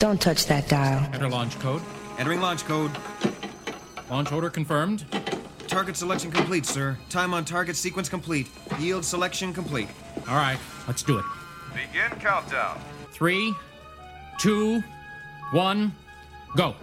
Don't touch that dial. Enter launch code. Entering launch code. Launch order confirmed. Target selection complete, sir. Time on target sequence complete. Yield selection complete. All right, let's do it. Begin countdown. Three, two, one, go.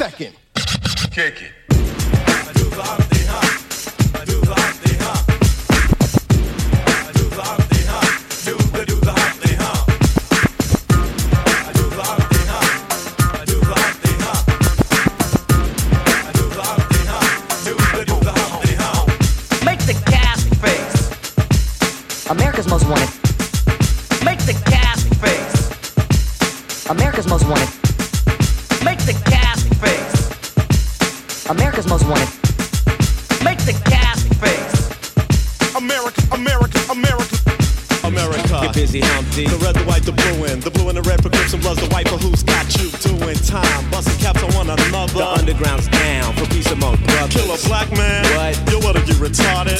second. Kick it.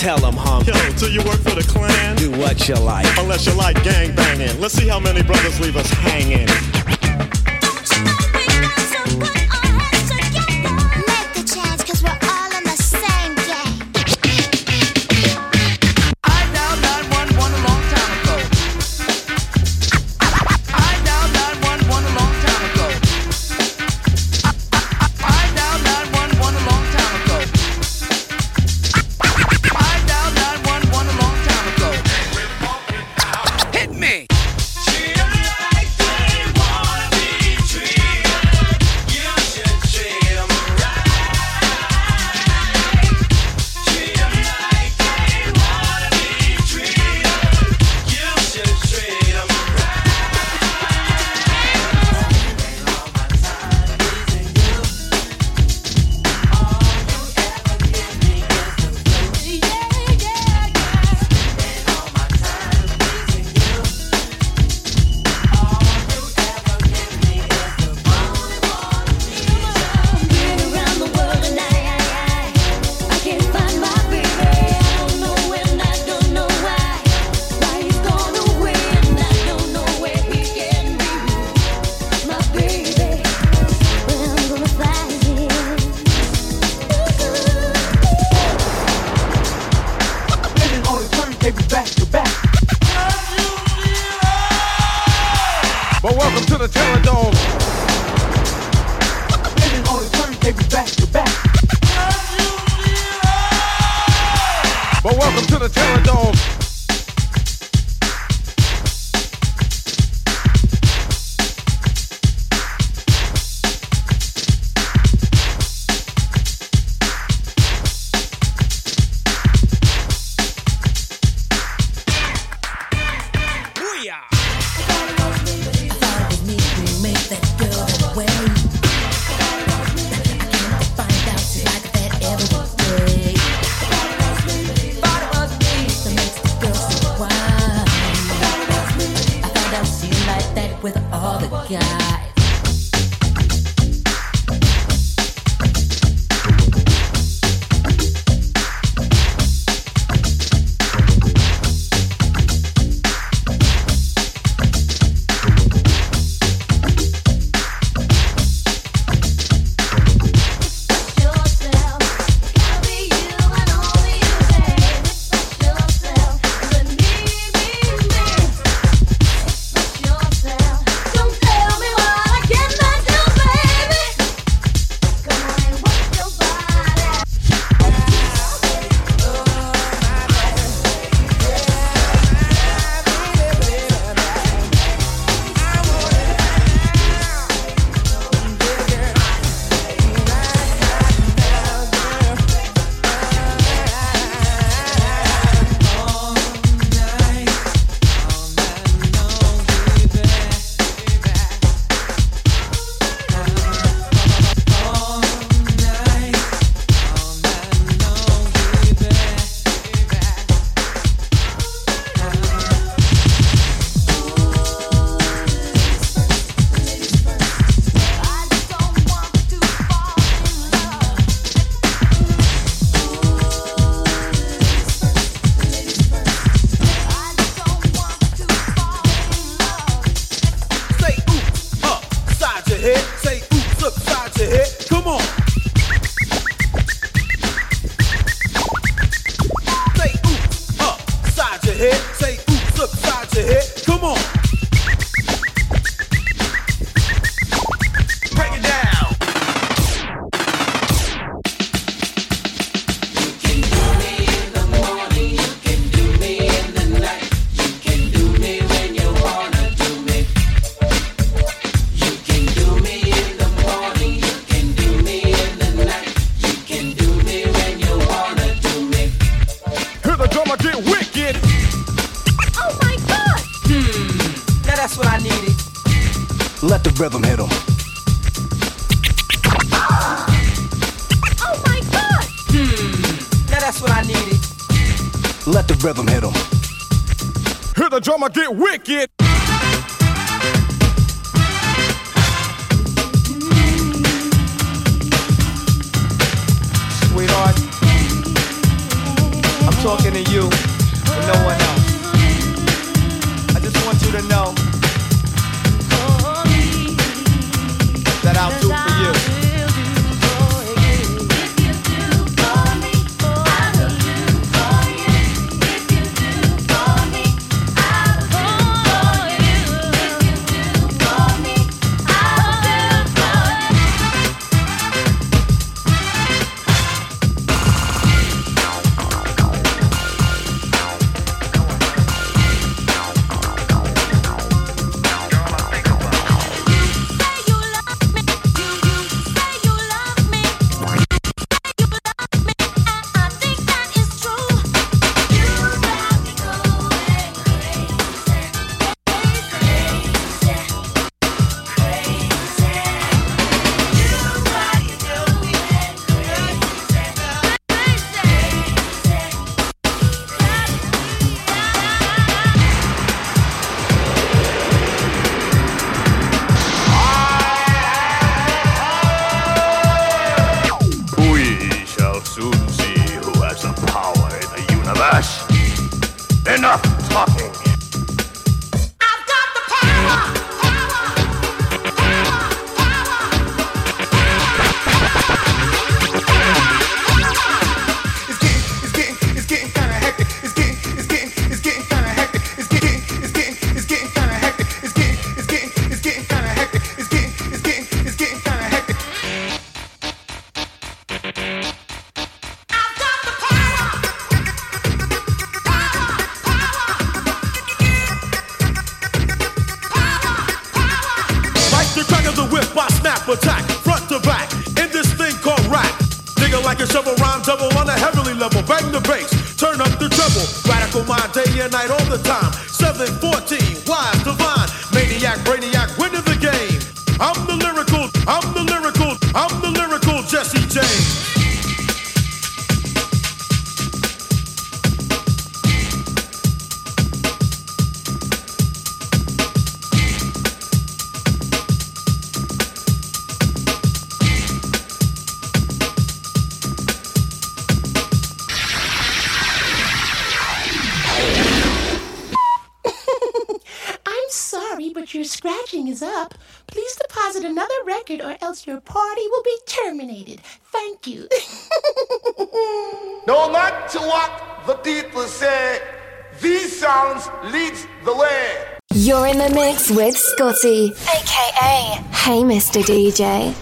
Tell them, hunk. Yo, do you work for the clan? Do what you like. Unless you like gang banging. Let's see how many brothers leave us hanging. Enough talking. say, these sounds the way. You're in the mix with Scotty, aka Hey Mr. DJ.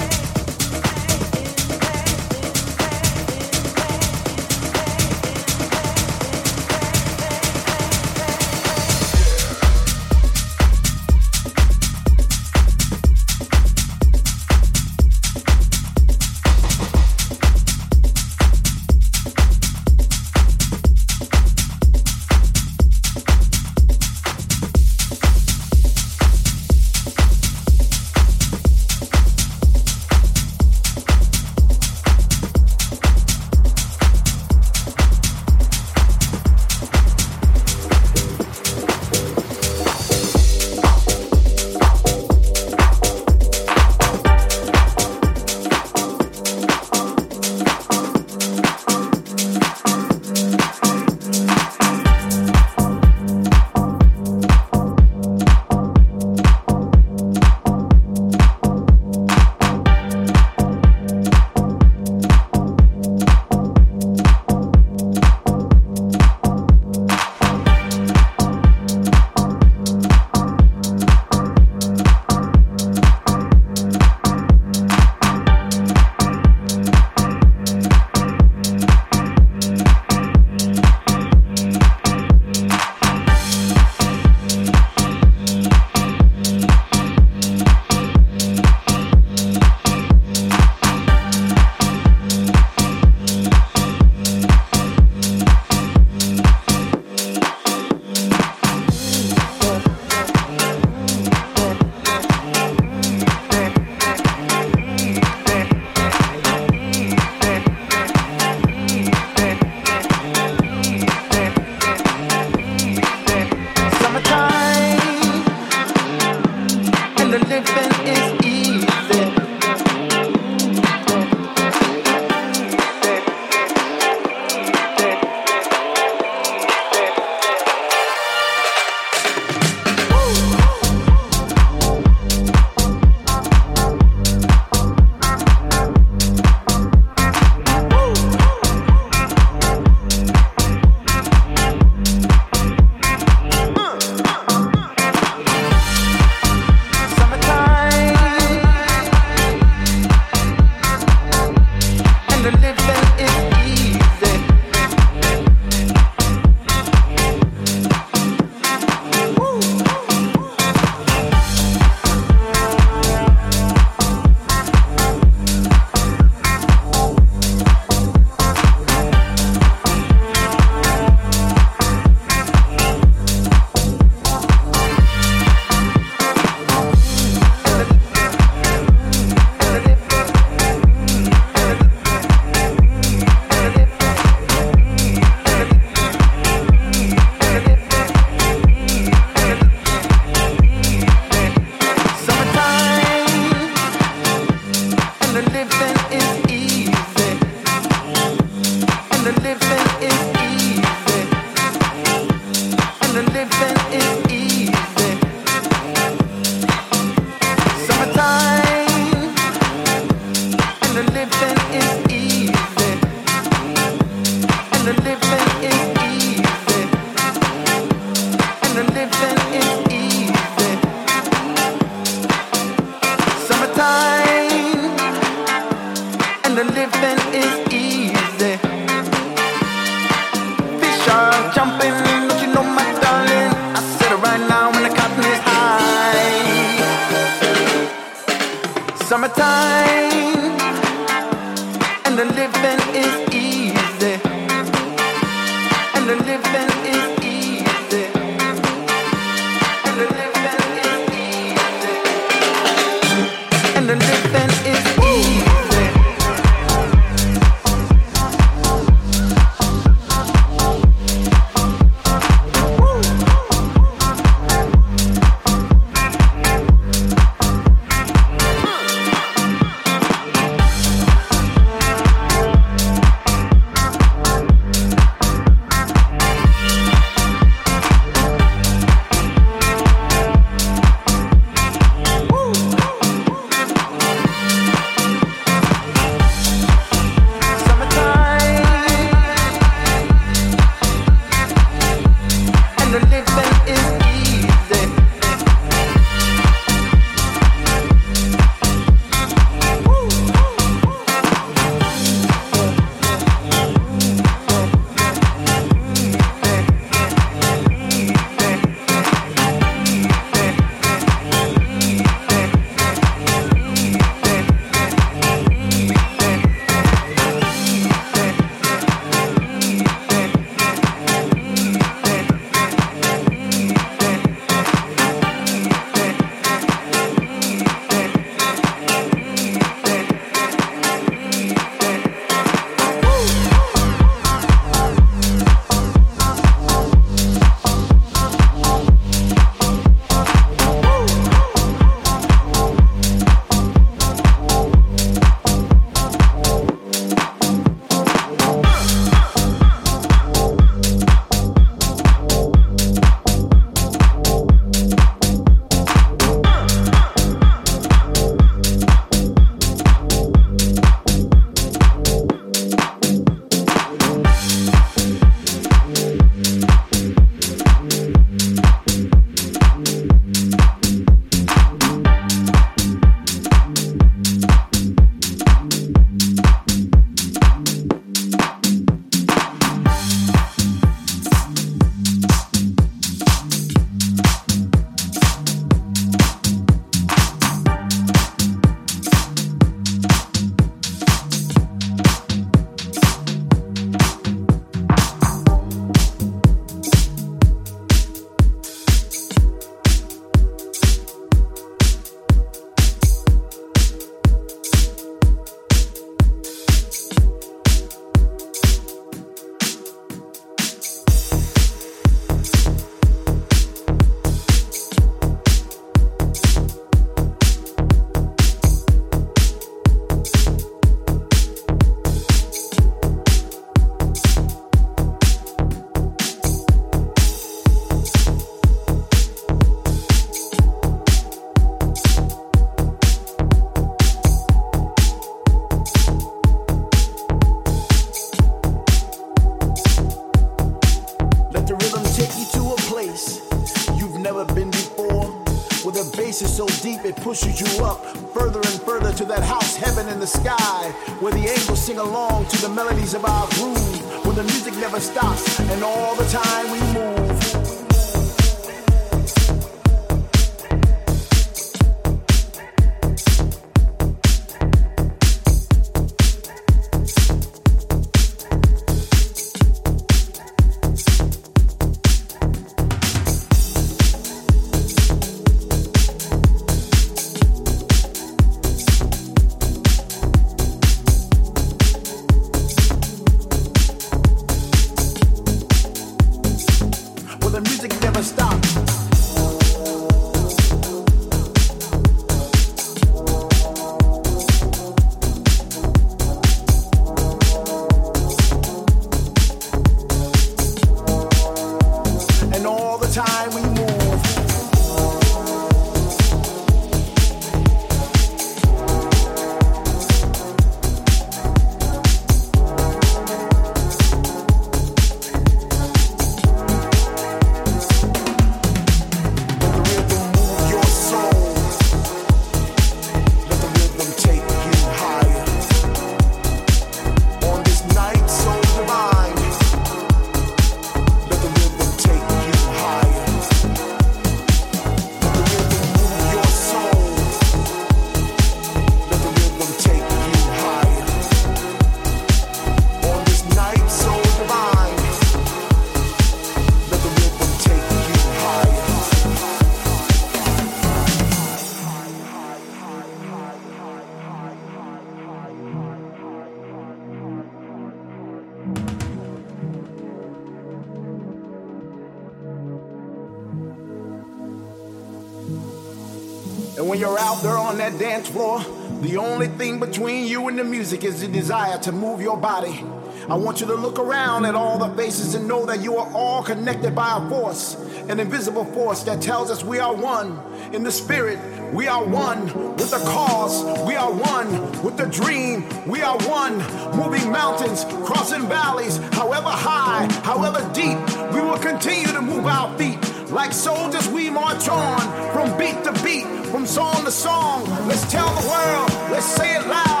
Dance floor, the only thing between you and the music is the desire to move your body. I want you to look around at all the faces and know that you are all connected by a force, an invisible force that tells us we are one. In the spirit, we are one. With the cause, we are one. With the dream, we are one. Moving mountains, crossing valleys, however high, however deep, we will continue to move our feet. Like soldiers, we march on from beat to beat, from song to song. Let's tell the world, let's say it loud.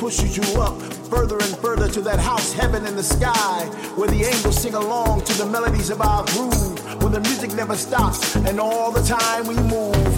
Pushes you up further and further to that house heaven in the sky. Where the angels sing along to the melodies of our groove. Where the music never stops and all the time we move.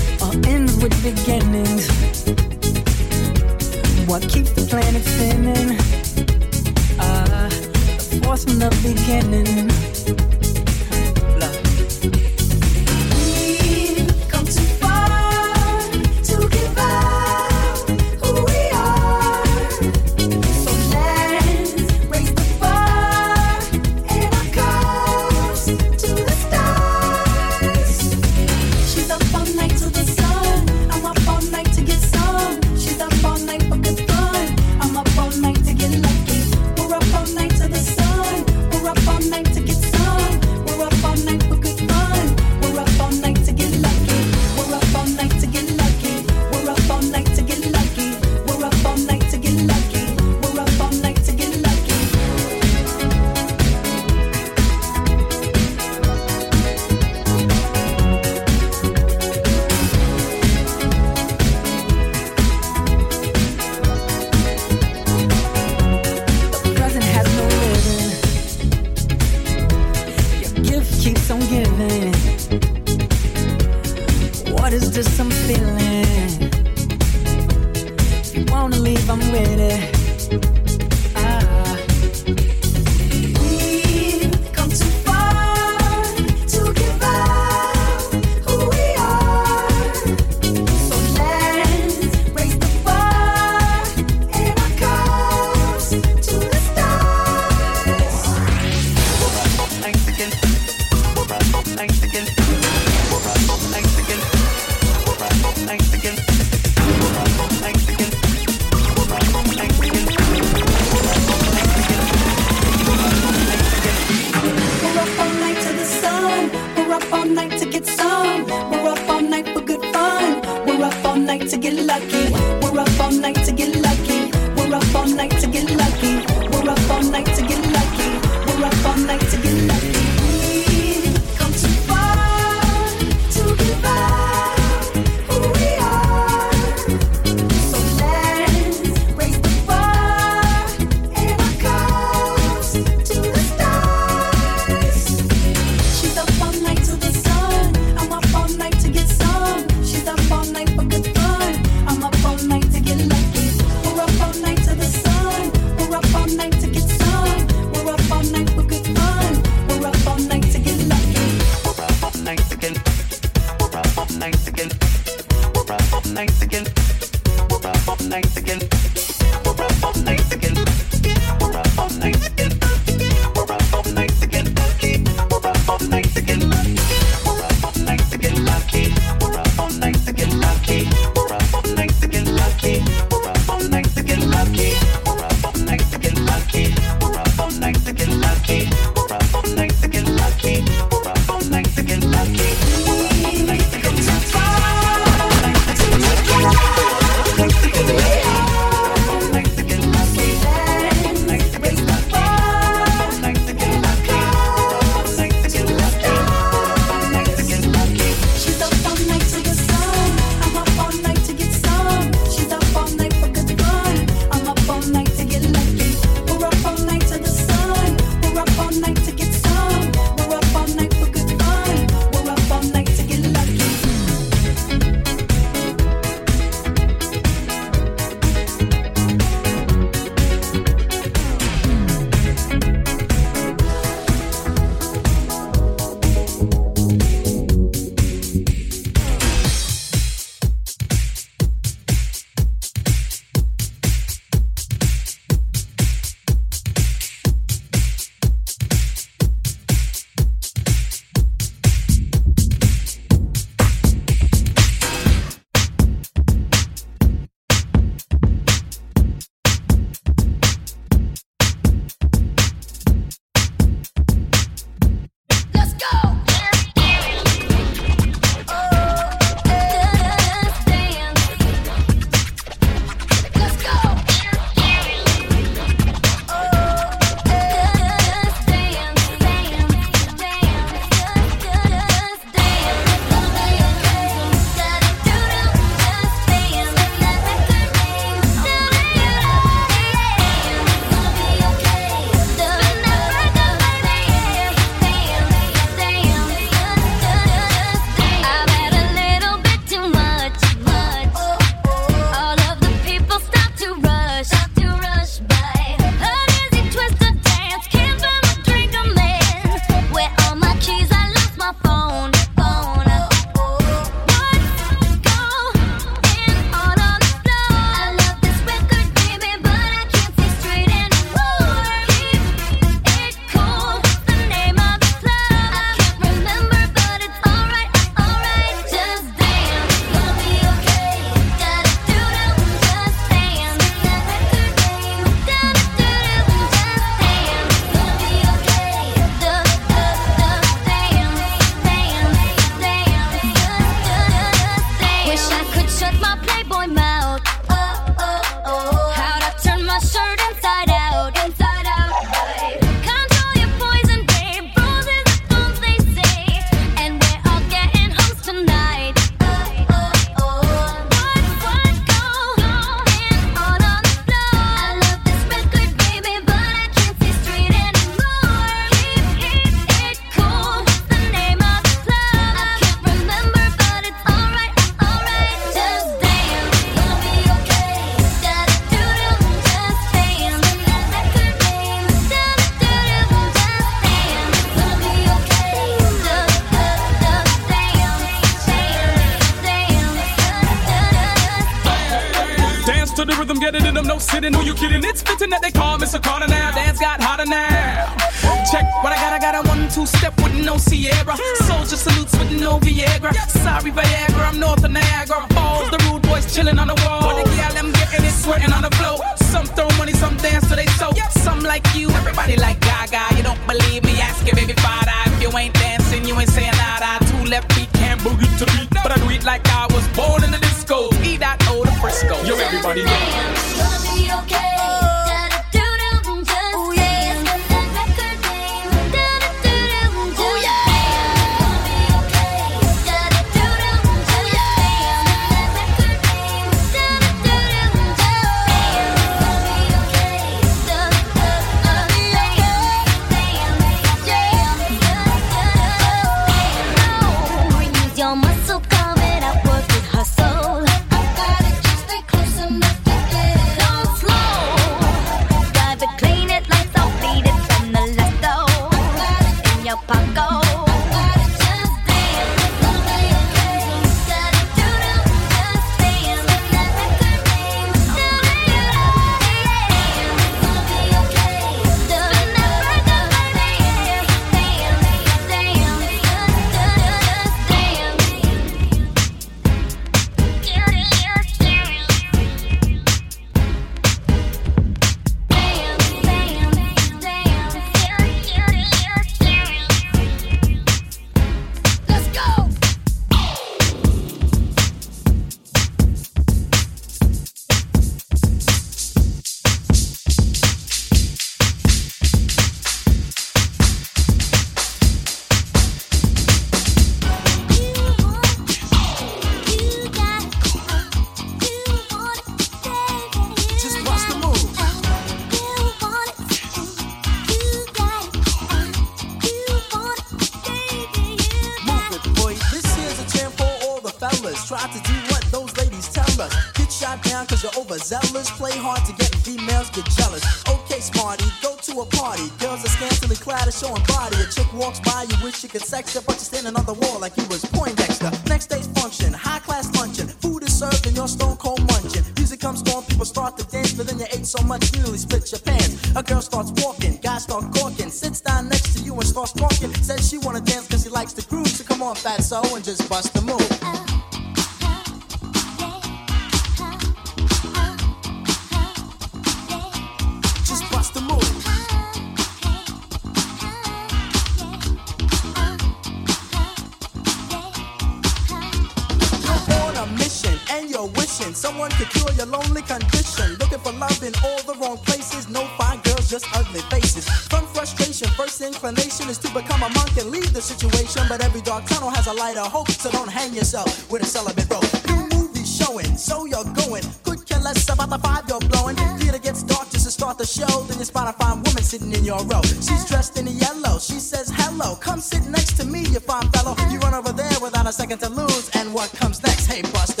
just ugly faces. From frustration, first inclination is to become a monk and leave the situation. But every dark tunnel has a light of hope, so don't hang yourself with a celibate rope. New movie showing, so you're going. Could care less about the five you're blowing. Theater gets dark just to start the show. Then you spot a fine woman sitting in your row. She's dressed in yellow. She says hello. Come sit next to me, you fine fellow. You run over there without a second to lose. And what comes next? Hey, Buster.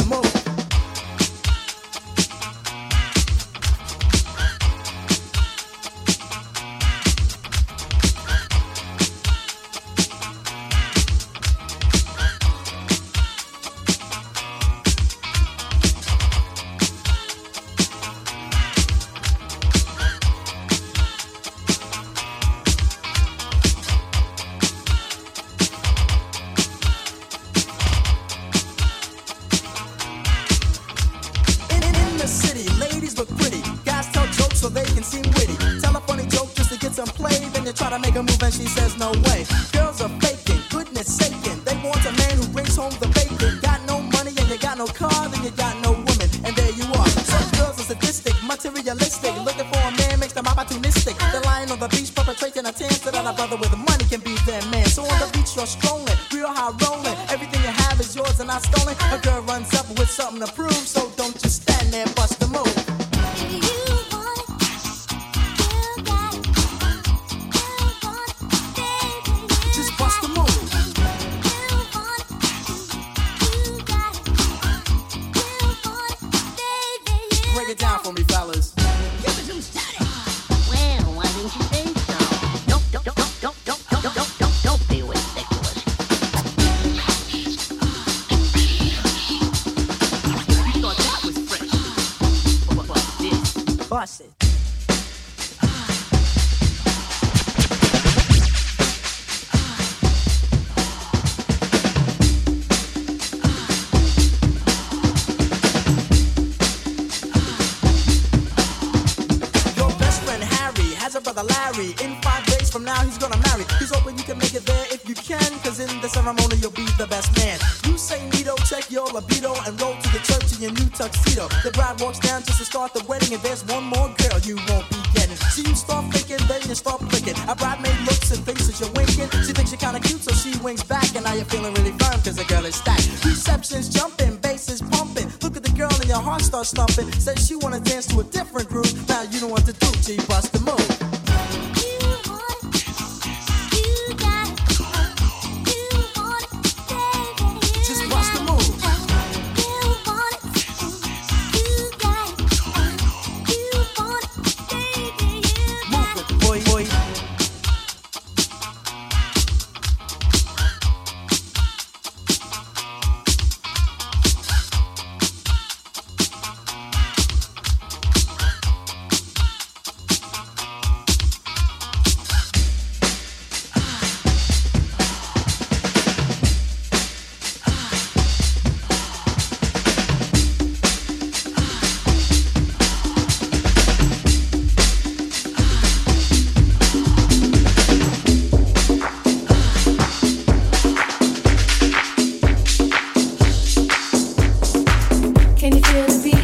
Can you feel the beat?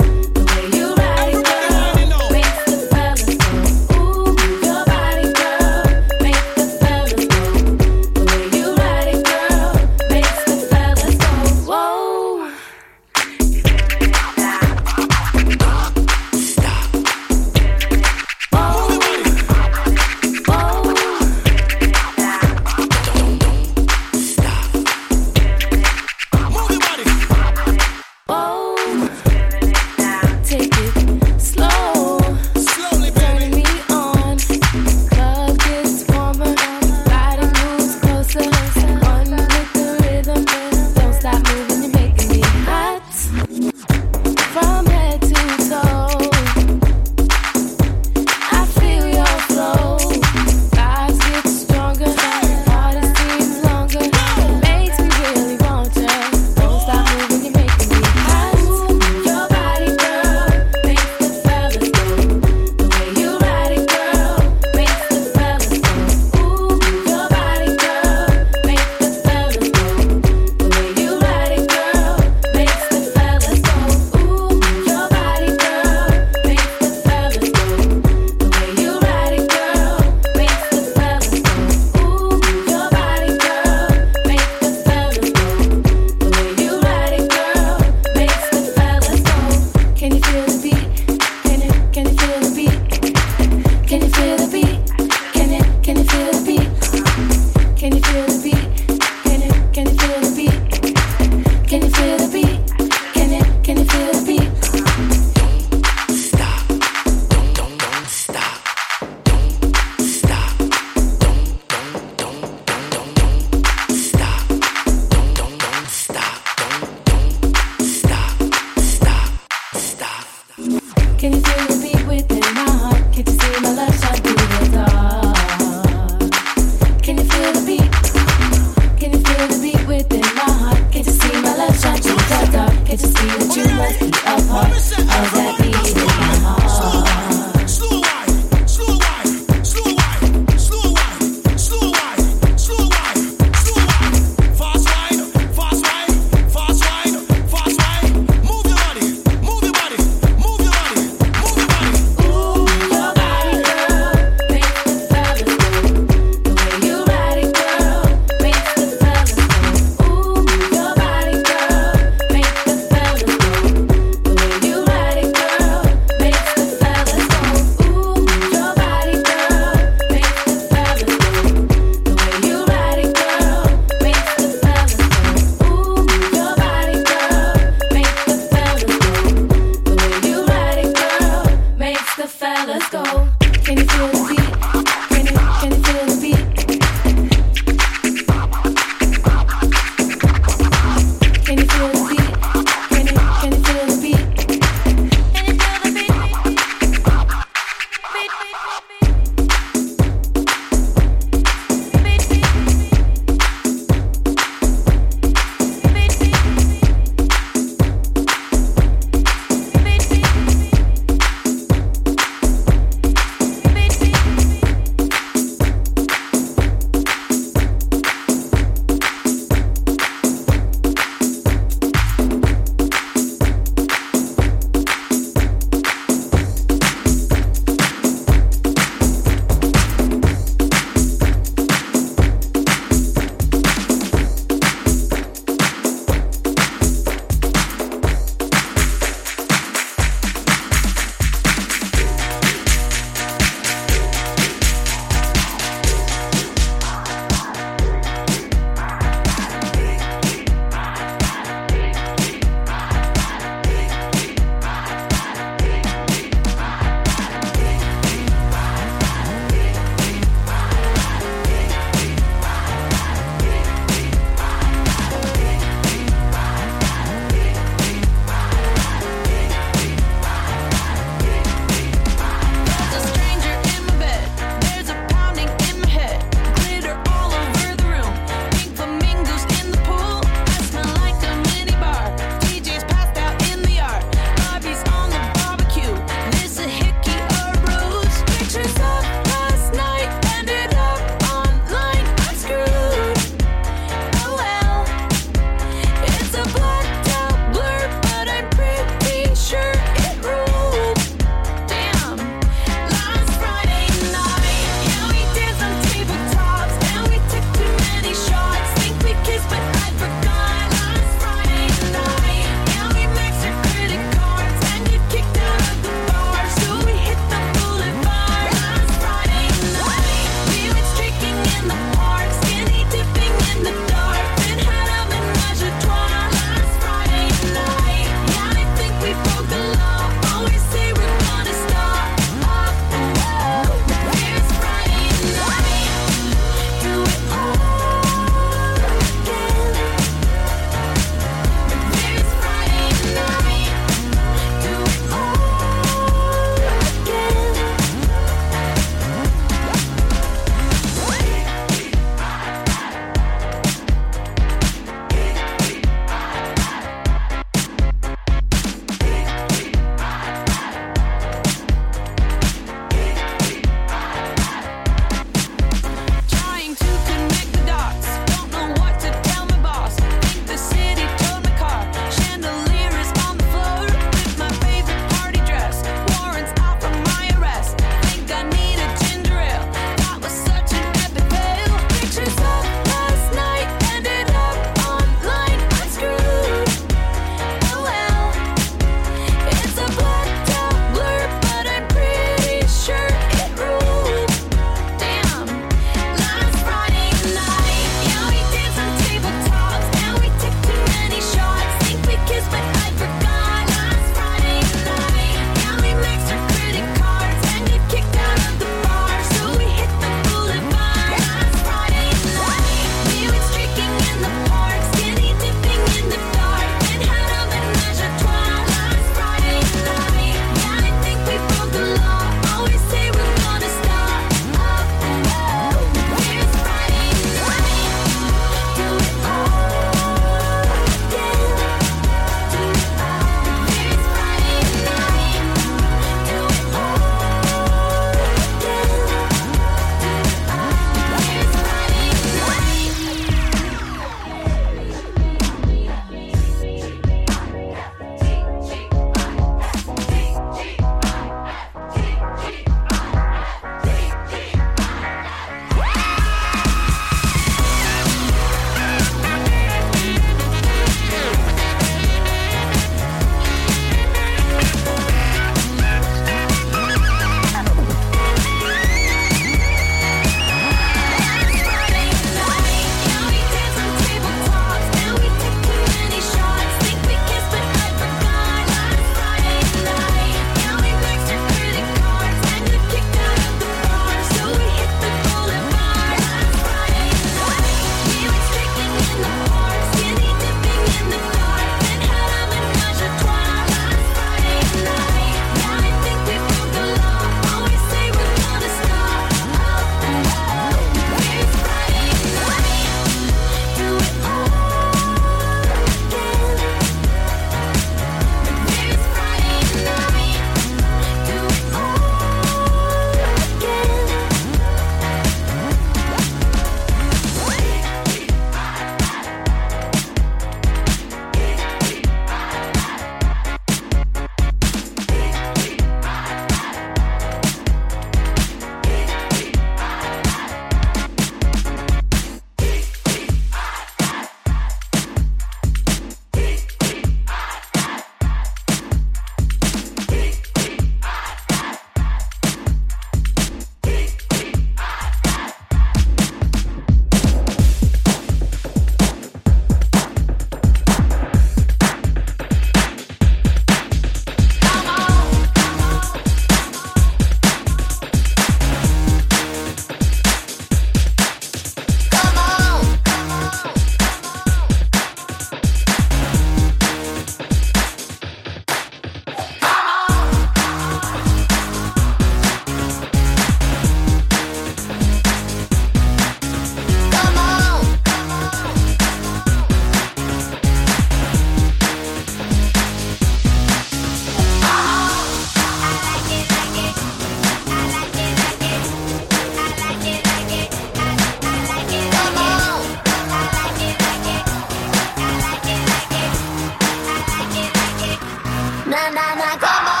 na na na, come on.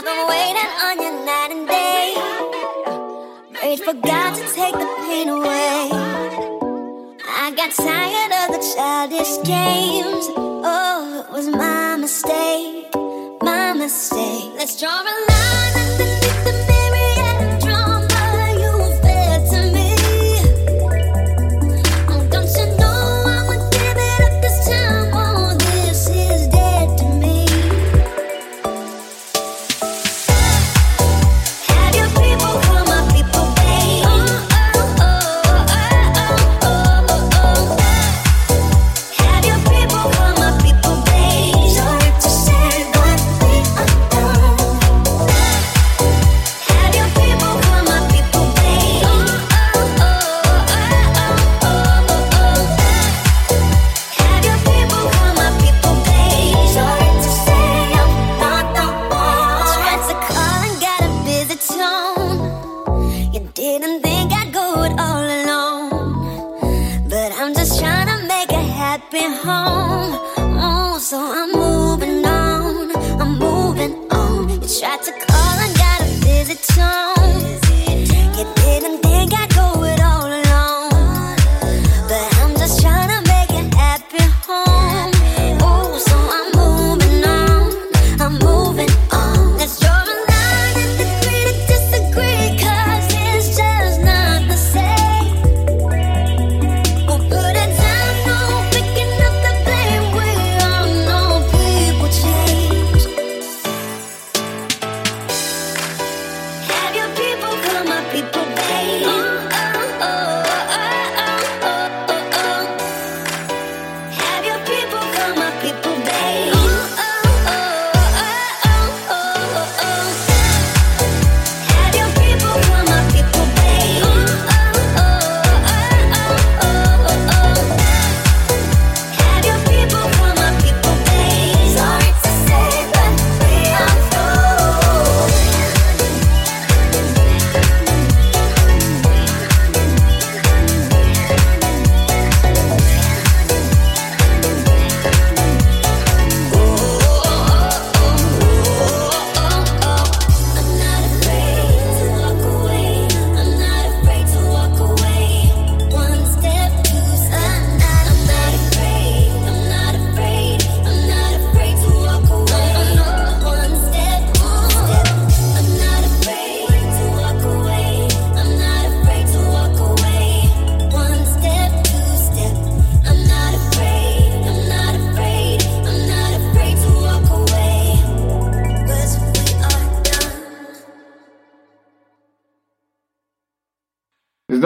I've been waiting on you night and day. Prayed for God to take the pain away. I got tired of the childish games. Oh, it was my mistake, my mistake. Let's draw a line at the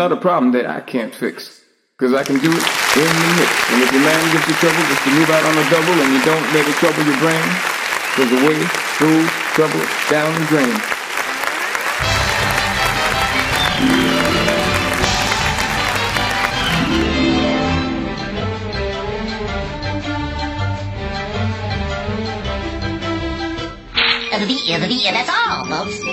another problem that I can't fix because I can do it in the mix. And if your man gets you trouble, just to move out on a double and you don't let it trouble your brain. Because the way through trouble down the drain. Of the that's all, folks.